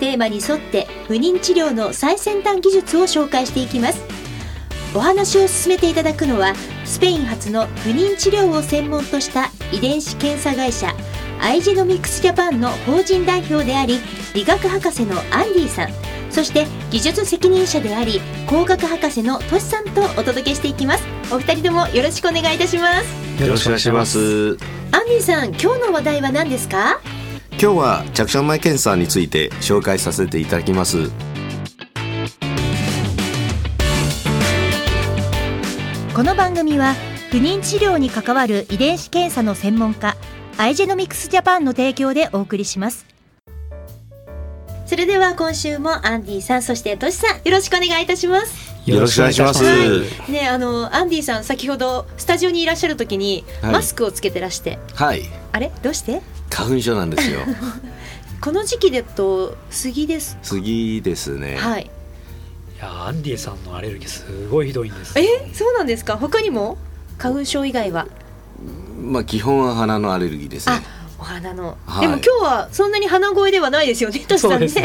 テーマに沿って不妊治療の最先端技術を紹介していきます。お話を進めていただくのはスペイン発の不妊治療を専門とした遺伝子検査会社アイジェノミクスジャパンの法人代表であり理学博士のアンディさん。そして技術責任者であり工学博士のトシさんとお届けしていきます。お二人ともよろしくお願いいたします。よろしくお願いします。アンディさん今日の話題は何ですか？今日は着床前検査について紹介させていただきます。この番組は不妊治療に関わる遺伝子検査の専門家アイジェノミクスジャパンの提供でお送りします。それでは今週もアンディさんそしてトシさんよろしくお願いいたします。よろしくお願いします。ねあのアンディさん先ほどスタジオにいらっしゃる時に、はい。マスクをつけてらして。はい。あれ？どうして？花粉症なんですよ。この時期だと杉です次ですね、はい。いやアンディさんのアレルギーすごいひどいんです。え？そうなんですか？他にも？花粉症以外は？まあ基本は鼻のアレルギーですね。あお花の、はい。でも今日はそんなに鼻声ではないですよねトシさんね。ね ス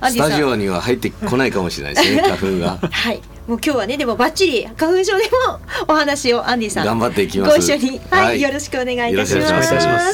アンディさん。タジオには入ってこないかもしれないですね 花粉が。はい。もう今日はねでもバッチリ花粉症でもお話をアンディさん頑張っていきます。ご一緒に、はい。よろしくお願いいたしま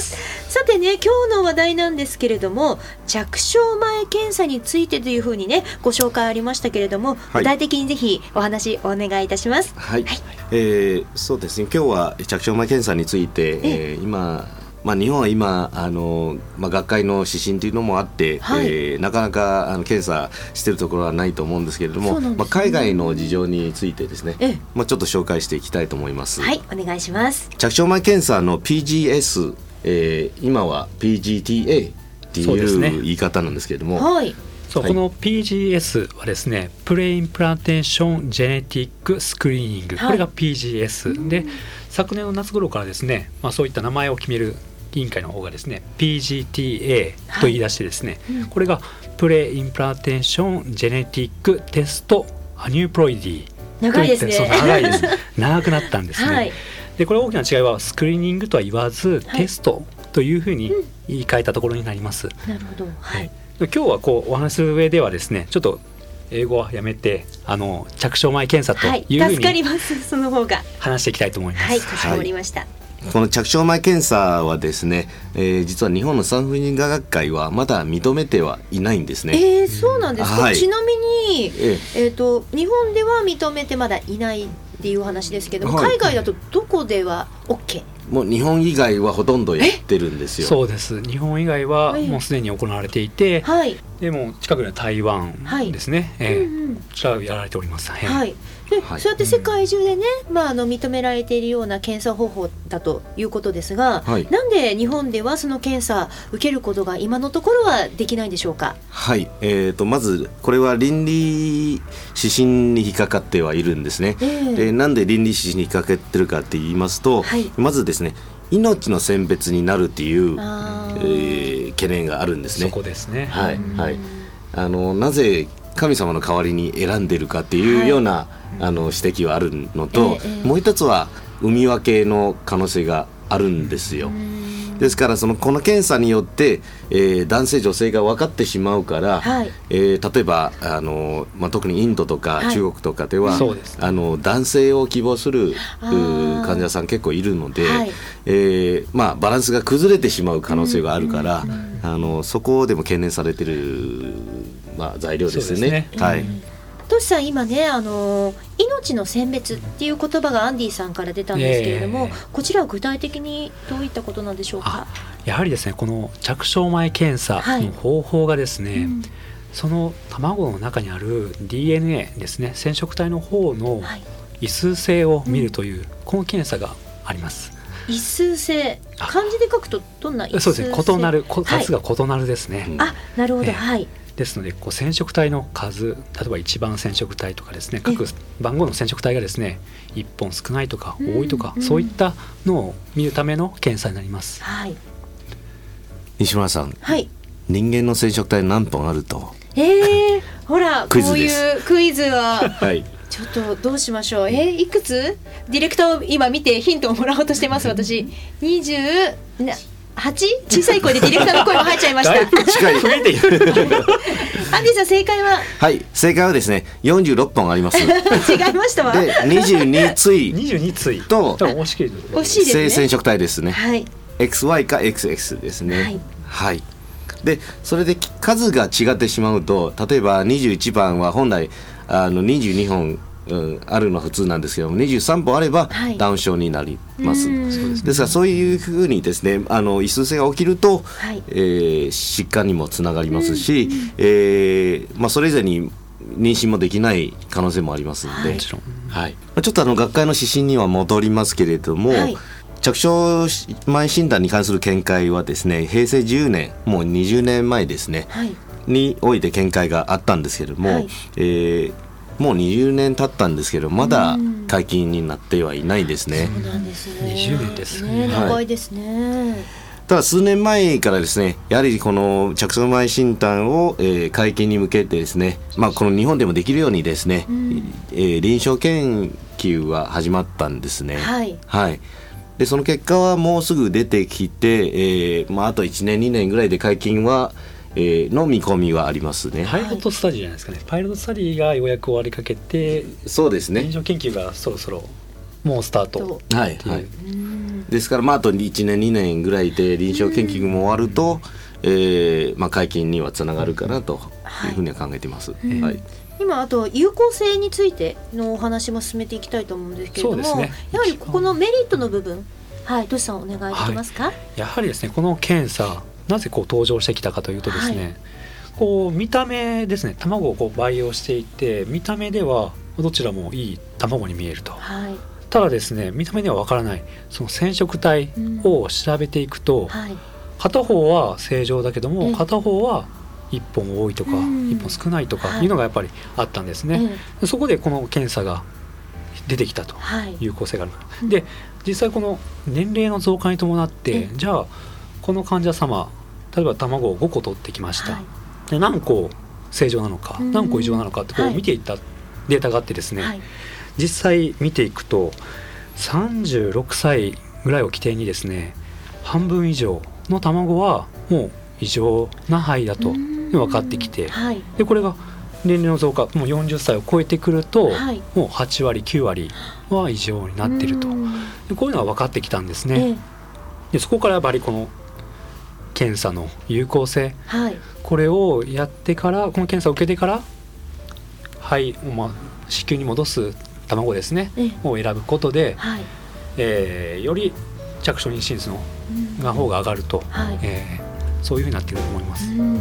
すさてね今日の話題なんですけれども着床前検査についてというふうにねご紹介ありましたけれども、はい。具体的にぜひお話お願いいたします。はい、えーそうですね。今日は着床前検査について、えー今まあ、日本は今あの、まあ、学会の指針というのもあって、はい。えーなかなかあの検査しているところはないと思うんですけれども、ね。まあ、海外の事情についてですね、ええ。まあ、ちょっと紹介していきたいと思います。はいお願いします。着床前検査の PGS、えー今は PGTA っていう言い方なんですけれども、はい。はい。そうこの PGS はですね Preimplantation Genetic Screening、はい。これが PGS で昨年の夏頃からですね、まあ、そういった名前を決める委員会の方がですね PGTA と言い出してですね、うん。これが Preimplantation Genetic Test Aneuploidy 長いですね。長いです。長くなったんですね、はいでこれ大きな違いはスクリーニングとは言わず、はい。テストというふうに言い換えたところになります。なるほど。はい。で今日はこうお話しする上ではですねちょっと英語はやめてあの着床前検査とはいいうふう助かりにます。その方が。話していきたいと思います。はい。かしこまりました、この着床前検査はですね、えー実は日本の産婦人科学会はまだ認めてはいないんですね。えー、そうなんですか、はい。ちなみにえ。えー、と日本では認めてまだいないっていう話ですけども、はい。海外だとどこでは OK もう日本以外はほとんどやってるんですよ。そうです。日本以外ははい。もうすでに行われていて、はい、でも近くには台湾ですね、えーうんうん。こちらやられております。はいはい。で、はい。そうやって世界中でね、まあ、あの認められているような検査方法だということですが、はい。なんで日本ではその検査受けることが今のところはできないんでしょうか？はい、えー、とまずこれは倫理指針に引っかかってはいるんですね。ええ。でなんで倫理指針に引っかかってるかって言いますと、はい。まずですね命の選別になるっていう、あえーー懸念があるんですそね。こですね。はいうん。はい、あのなぜ神様の代わりに選んでるかっていうような、あの指摘はあるのと、ええええ。もう一つは産み分けの可能性があるんですよ。ですからそのこの検査によって、えー男性女性が分かってしまうから、はい。えー例えばあの、まあ、特にインドとかはい。中国とかでは、そうです。あの男性を希望する患者さん結構いるので、はい。えーまあ、バランスが崩れてしまう可能性があるから、あのそこでも懸念されてる、まあ、材料ですよね。はい。トシさん今ねあの命の選別っていう言葉がアンディさんから出たんですけれども、ええ。こちらは具体的にどういったことなんでしょうか？あやはりですねこの着床前検査の方法がですね、うん。その卵の中にある DNA ですね染色体の方のはい。異数性を見るという、この検査があります。異数性あ。漢字で書くとどんな異数性そうですね。異なる数が異なるですね。うんあなるほど、ええ。はい。ですのでこう染色体の数例えば1番染色体とかですね各番号の染色体がですね1本少ないとか多いとか、うん。そういったのを見るための検査になります。はい。西村さんはい。人間の染色体何本あると？えー、ほらクイズこういうクイズは。はいちょっとどうしましょう。えー、いくつ？ディレクターを今見てヒントをもらおうとしてます私。28小さい声でディレクターの声も入っちゃいました。近い。増えてい。るアンディさん正解は？はい正解はですね46本あります。で違いました？わ22対22対。と多分惜しければ惜しいですね。性染色体ですね。はい。XY か XX ですね。はい。はい、でそれでき数が違ってしまうと例えば21番は本来あの22本、うん、あるのは普通なんですけども23本あればはい。ダウン症になります、うん。そうですからそういうふうにですねあの異数性が起きると、はい。えー疾患にもつながりますし、えーまあ、それ以前に妊娠もできない可能性もありますので、はい。もちろん。はい、まあちょっとあの学会の指針には戻りますけれども、はい。着床前診断に関する見解はですね平成10年もう20年前ですね。はいにおいて見解があったんですけれども、はい。えーもう20年経ったんですけどまだうん。解禁になってはいないですね。そうなんですね。20年ですね。ね長いですね、ただ数年前からですねやはりこの着床前診断を、えー解禁に向けてですね、まあ、この日本でもできるようにですね、うん。えー臨床研究は始まったんですね。はい。はい、でその結果はもうすぐ出てきて、えーまあ、あと1年2年ぐらいで解禁は、えーの見込みはありますね。パイロットスタディじゃないですかね。パイロットスタディがようやく終わりかけてそうですね。臨床研究がそろそろもうスタート。とはい、はい、うんですから、まあ、あと1年2年ぐらいで臨床研究も終わると、えーまあ、解禁にはつながるかなというふうには考えています。いはい。今あと有効性についてのお話も進めていきたいと思うんですけれども、ね。やはりここのメリットの部分。はいトシさんお願いできますか、やはりですねこの検査なぜこう登場してきたかというとですね、はい。こう見た目ですね卵をこう培養していて見た目ではどちらもいい卵に見えると。はい。ただですね見た目ではわからないその染色体を調べていくと、はい。片方は正常だけどええも片方は1本多いとかうん。1本少ないとかはい。いうのがやっぱりあったんですね。そこでこの検査が出てきたとはい。有効性がある。からうんで実際この年齢の増加に伴ってええじゃあこの患者様例えば卵を5個取ってきました、はい。で何個正常なのかうん。何個異常なのかってこはい。う見ていったデータがあってですね、はい。実際見ていくと36歳ぐらいを起点にですね半分以上の卵はもう異常な肺だとうん。分かってきてはい。でこれが年齢の増加もう40歳を超えてくると、はい。もう8割9割は異常になってると。うん。でこういうのが分かってきたんですえね。え。でそこからやっぱりこの検査の有効性。はい。これをやってからこの検査を受けてから肺をまあ子宮に戻す卵ですねええ。を選ぶことで、はい。えーより着床妊娠率のうん。が方が上がると、はい。えーそういうふうになっていると思います。うん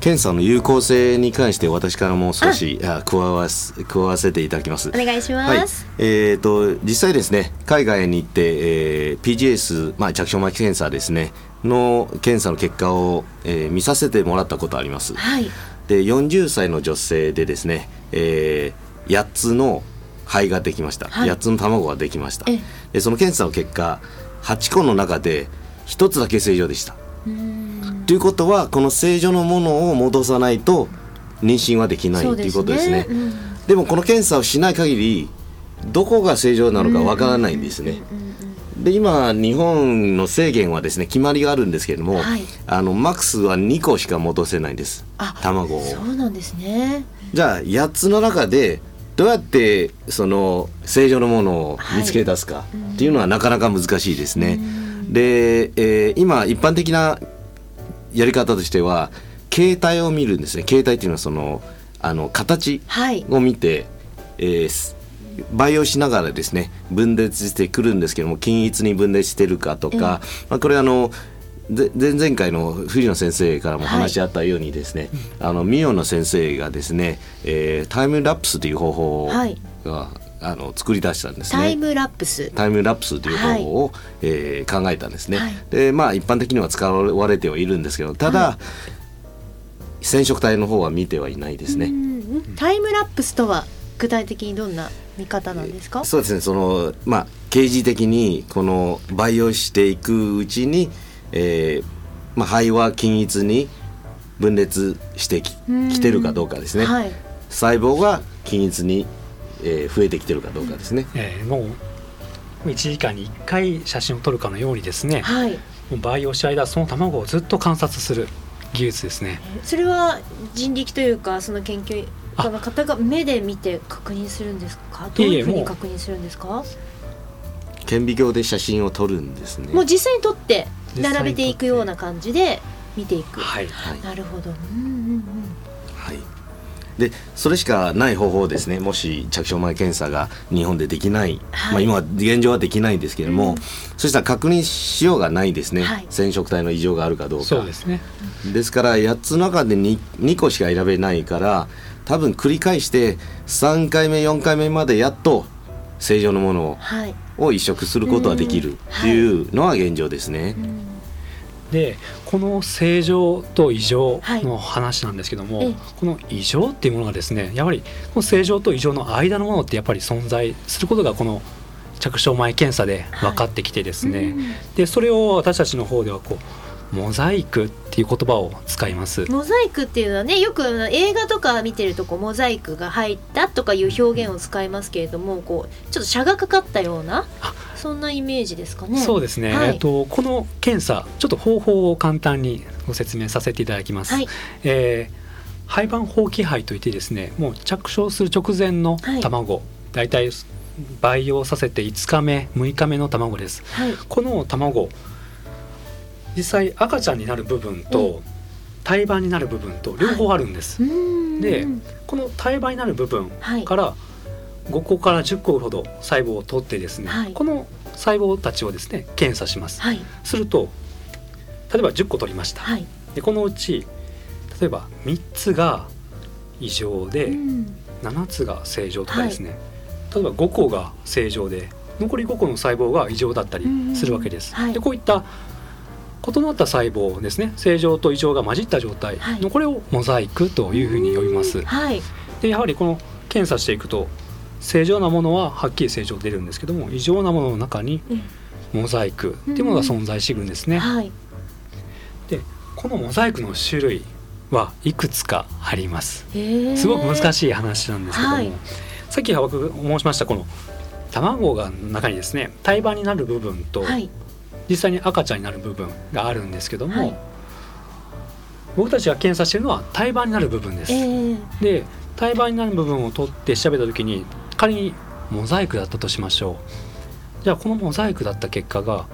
検査の有効性に関して私からも少しあ。加わす加わせていただきます。お。願いしはい。ます、、えー、と実際ですね海外に行って、えー PGS、まあ、着床巻き検査ですねの検査の結果を、えー見させてもらったことあります。はい。で40歳の女性でですね、えー8つの肺ができました、はい。8つの卵ができました。ええ。でその検査の結果8個の中で1つだけ正常でした。うんということはこの正常のものを戻さないと妊娠はできないということですね。うん。でもこの検査をしない限りどこが正常なのかわからないんですね。で今日本の制限はですね決まりがあるんですけれども、はい。あのマックスは2個しか戻せないんです。あ卵を。そうなんですね。じゃあ8つの中でどうやってその正常のものを見つけ出すかっていうのはなかなか難しいですね。で、えー今一般的なやり方としては形態を見るんですね。形態っていうのはそのあの形はい。を見て、えーす培養しながらですね分裂してくるんですけども均一に分裂してるかとか、まあ、これあので前々回の藤野先生からも話し合ったようにですね、あのミオの先生がですね、えータイムラプスという方法が、はいあの作り出したんですね。タイムラプス。タイムラプスという方法を、えー考えたんですね。はい。でまあ一般的には使われてはいるんですけどただ、は染色体の方は見てはいないですね。うんタイムラプスとは具体的にどんな見方なんですか？そうですね。そのまあ刑事的にこの培養していくうちに、えーまあ、肺は均一に分裂してきうん。きてるかどうかですね、はい。細胞が均一に、えー増えてきてるかどうかですね、えーもう1時間に1回写真を撮るかのようにですねはい。もう培養した間その卵をずっと観察する技術ですね。それは人力というかその研究家の方が目で見て確認するんですか？どういうふうに確認するんですか？顕微鏡で写真を撮るんですね。もう実際に撮って並べていくような感じで見ていく、はい。はい。なるほど。うんでそれしかない方法ですねもし着床前検査が日本でできない、はい。まあ、今は現状はできないんですけれども、うん。そしたら確認しようがないですね、はい。染色体の異常があるかどうか。そうですね。ですから8つの中で 2, 2個しか選べないから多分繰り返して3回目4回目までやっと正常のものはい、を移植することはできるっていうのは現状ですね。うんでこの正常と異常はい。の話なんですけども、ええ。この異常っていうものがですねやはりこの正常と異常の間のものってやっぱり存在することがこの着床前検査で分かってきてですね、うん。でそれを私たちの方ではこうモザイクっていう言葉を使います。モザイクっていうのはねよく映画とか見てるとこうモザイクが入ったとかいう表現を使いますけれどもこうちょっと車がかかったようなあそんなイメージですかね。そうですね、はい。えっと、この検査ちょっと方法を簡単にご説明させていただきます。はい。えー胚盤放棄胚といってですねもう着床する直前の卵、だいたい培養させて5日目6日目の卵です。はい。この卵実際赤ちゃんになる部分うと胎盤になる部分と両方あるんです、うん。でこの胎盤になる部分はい。から5個から10個ほど細胞を取ってですね、はい。この細胞たちをですね検査します、はい。すると例えば10個取りました、はい。でこのうち例えば3つが異常でうん。7つが正常とかですね、例えば5個が正常で残り5個の細胞が異常だったりするわけです。でこういった異なった細胞ですね正常と異常が混じった状態はい。のこれをモザイクというふうに呼びます。はい。でやはりこの検査していくと正常なものははっきり正常出るんですけども異常なものの中にモザイクっていうものが存在してくるんですね。はい。でこのモザイクの種類はいくつかあります。すごく難いしい話なんですけども、はい。さっき僕申しましたこの卵が中にですね胎盤になる部分と、はい。実際に赤ちゃんになる部分があるんですけども、はい。僕たちが検査しているのは胎盤になる部分です。ええで胎盤になる部分を取って調べた時に仮にモザイクだったとしましょう。じゃあこのモザイクだった結果が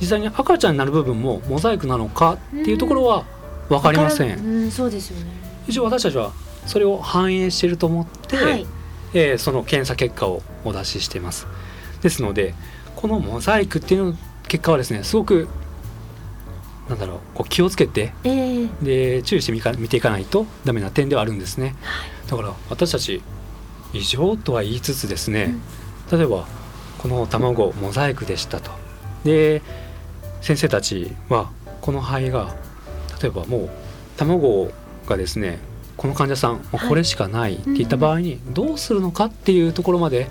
実際に赤ちゃんになる部分もモザイクなのかっていうところは分かりません。うんそうですよね。一応私たちはそれを反映していると思って、はい。えーその検査結果をお出ししています。ですのでこのモザイクっていうの結果はですねすごくなんだろうこう気をつけてええ。で注意してみか見ていかないとダメな点ではあるんですね。だから私たち異常とは言いつつですね、例えばこの卵モザイクでしたとで先生たちはこの肺が例えばもう卵がですねこの患者さんこれしかないって言った場合にどうするのかっていうところまで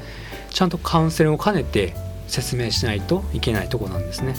ちゃんとカウンセリングを兼ねて説明しないといけないところなんですね。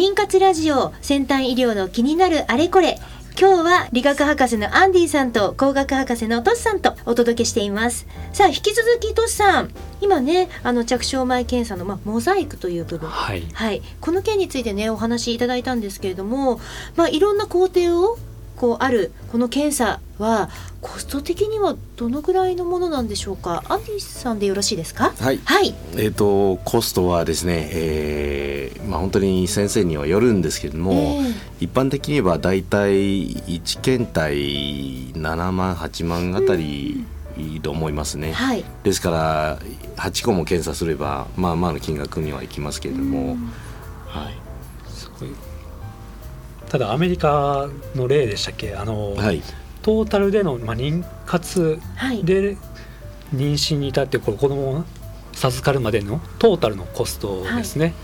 妊活ラジオ先端医療の気になるあれこれ。今日は理学博士のアンディさんと工学博士のトシさんとお届けしています。さあ引き続きトシさん。今ねあの着床前検査の、まあ、モザイクという部分。はい、はい、この件についてねお話しいただいたんですけれども、まあ、いろんな工程をこうあるこの検査はコスト的にはどのぐらいのものなんでしょうか？アンディさんでよろしいですか？はい、はい。えっ、とコストはですね、えーまあ本当に先生にはよるんですけれども、ええ。一般的に言えばだいたい1検体7万8万あたりと思いますね、はい。ですから8個も検査すればまあまあの金額にはいきますけれども、はい。すごいただアメリカの例でしたっけ？あの、はい。トータルでの、まあ、妊活はい。で妊娠に至ってこう子供を授かるまでのトータルのコストですね、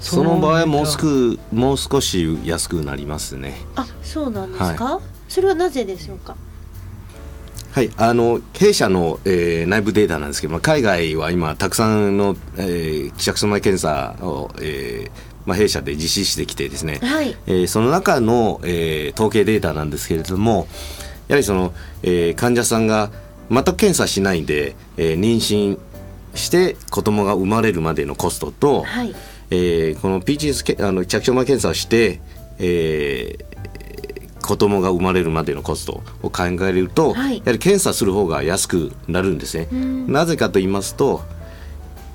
その場合はもうすすくもう少し安くなりますね。あそうなんですか、それはなぜでしょうか？はい、あの弊社の、えー内部データなんですけども海外は今たくさんの、えー、希釈する前検査を、えーまあ、弊社で実施してきてですね、はい。えーその中の、えー統計データなんですけれどもやはりその、えー患者さんが全く検査しないで、えー妊娠して子供が生まれるまでのコストと、はい。えーこの PGS けあの着床前検査をして、えー子供が生まれるまでのコストを考えると、はい。やはり検査する方が安くなるんですね。うん。なぜかと言いますと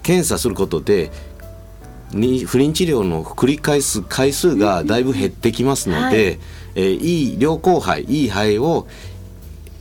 検査することでに不妊治療の繰り返す回数がだいぶ減ってきますので、はい。えーいい良好肺いい肺を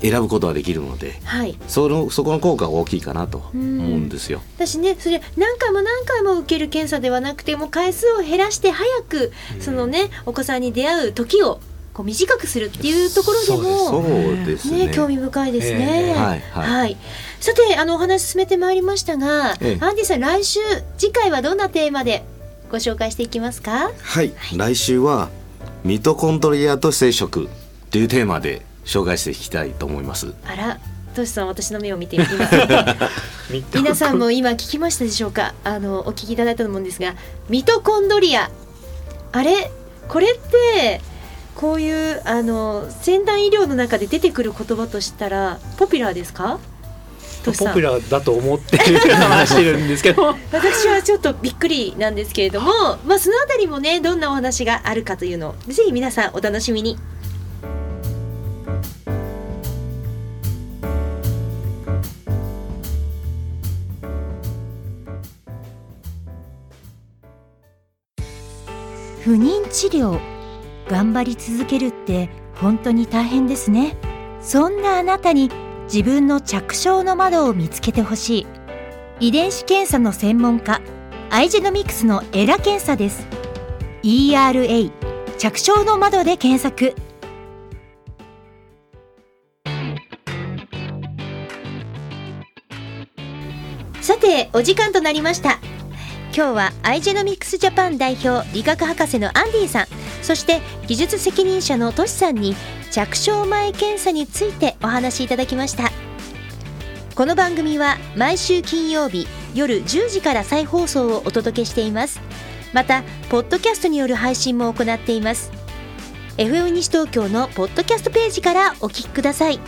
選ぶことができるのではい。そのそこの効果が大きいかなと思うんですよ。私ねそれ何回も何回も受ける検査ではなくてもう回数を減らして早くそのねお子さんに出会う時をこう短くするっていうところでもね。ね興味深いですね。ええはい。はいさてあのお話進めてまいりましたが、ええ。アンディさん来週次回はどんなテーマでご紹介していきますか？はい、来週はミトコンドリアと生殖というテーマで紹介していきたいと思います。あらトシさん私の目を見て 皆さんも今聞きましたでしょうか？あのお聞きいただいたと思うんですがミトコンドリア。あれ？これってこういうあの先端医療の中で出てくる言葉としたらポピュラーですか？ポピュラーだと思って 話してるんですけど私はちょっとびっくりなんですけれども、まあ、そのあたりもねどんなお話があるかというのをぜひ皆さんお楽しみに。不妊治療頑張り続けるって本当に大変ですねそんなあなたに自分の着床の窓を見つけてほしい。遺伝子検査の専門家アイジェノミクスのエラ検査です。ERA 着床の窓で検索。さてお時間となりました。今日はアイジェノミクスジャパン代表理学博士のアンディさん。そして技術責任者のトシさんに着床前検査についてお話しいただきました。この番組は毎週金曜日夜10時から再放送をお届けしています。またポッドキャストによる配信も行っています。FM 西東京のポッドキャストページからお聞きください。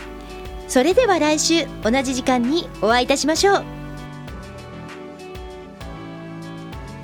それでは来週同じ時間にお会いいたしましょう。